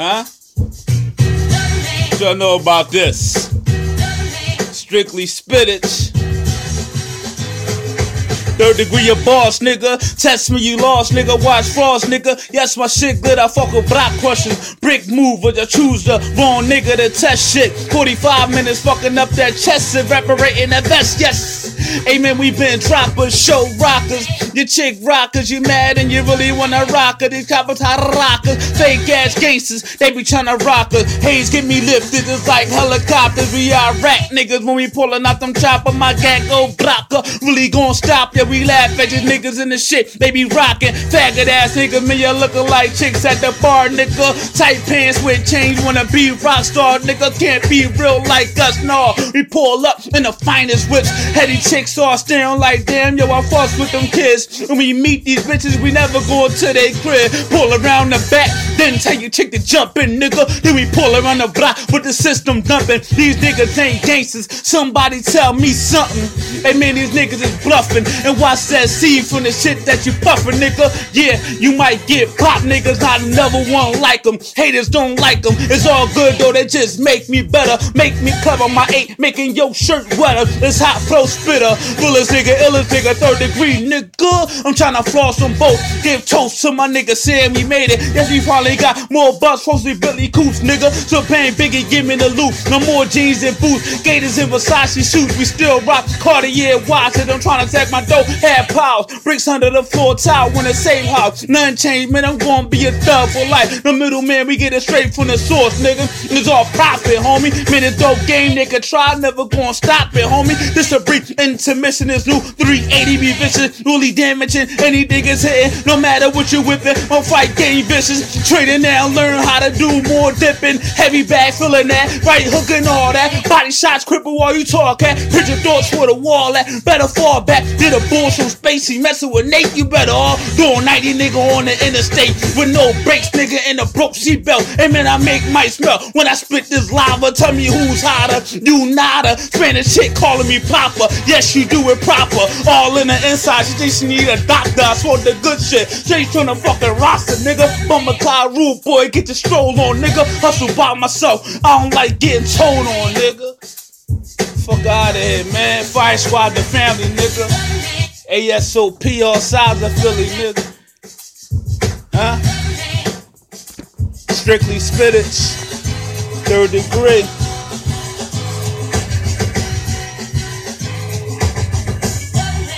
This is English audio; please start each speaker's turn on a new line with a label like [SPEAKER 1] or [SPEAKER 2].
[SPEAKER 1] Huh? Y'all know about this? Strictly spinach. Third degree of boss, nigga. Test me, you lost, nigga. Watch frost, nigga. Yes, my shit good. I fuck with block crushers. Brick mover, I choose the wrong nigga to test shit. 45 minutes fucking up that chest and evaporating that vest, yes. Amen, we been droppers, show rockers. Your chick rockers, you mad and you really wanna rock her. These coppers hot rockers, fake ass gangsters, they be tryna rock us. Haze get me lifted, it's like helicopters. We are rat niggas when we pulling out them chopper. My gang go blocker, really gon' stop ya. We laugh at these niggas in the shit, they be rocking. Faggot ass niggas, me, you looking like chicks at the bar, nigga. Tight pants with chains, wanna be rock star, nigga. Can't be real like us, no. We pull up in the finest whips, heady chicks all staring like damn, yo, I fuss with them kids. When we meet these bitches, we never go to their crib. Pull around the back, then tell you chick to jump in, nigga. Then we pull around the block with the system dumping. These niggas ain't gangsters. Somebody tell me something. Hey man, these niggas is bluffing. And watch that seed from the shit that you puffin', nigga. Yeah, you might get pop niggas, not another one like them. Haters don't like them. It's all good though, they just make me better. Make me clever. My eight making your shirt wetter. It's hot flow spitter. Realest nigga, illest nigga, third degree nigga. I'm tryna floss them both. Give toast to my nigga, Sam, he made it. Yes, we finally got more buzz, supposed to be Billy Coops, nigga. Paying Biggie, give me the loot. No more jeans and boots. Gators and Versace suits. We still rock Cartier watches. I'm trying to take my dough, half piles. Bricks under the floor tile when it's safe house. Nothing changed, man. I'm gonna be a thug for life. The middleman, we get it straight from the source, nigga. And it's all profit, homie. Man, it's dope game, nigga. Try, never gonna stop it, homie. This a brief intermission. This new 380 be vicious. Really damaging. Any niggas hitting. No matter what you whipping. My fight game vicious. Trading now, learn how to do more dipping. Heavy bag, feeling that. Right hook and all that. Body shots cripple while you talk at. Put your thoughts for the wall at. Better fall back. Did a bull so spacey. Messing with Nate, you better all. Doing 90 nigga on the interstate. With no brakes, nigga, in a broke seatbelt. And man, I make my smell. When I spit this lava, tell me who's hotter. You nada. Spanish chick calling me Papa. Yes, you do it proper. All in the inside. She thinks she need a doctor. I swear the good shit. Straight from the fucking roster, nigga. Bummer Clyde rule boy. Get your stroll on, nigga. Hustle by myself. I don't like getting told on, nigga. Fuck out of here, man. Fire squad, the family, nigga. ASOP, all sides of Philly, nigga. Huh? Strictly spinach. Third degree.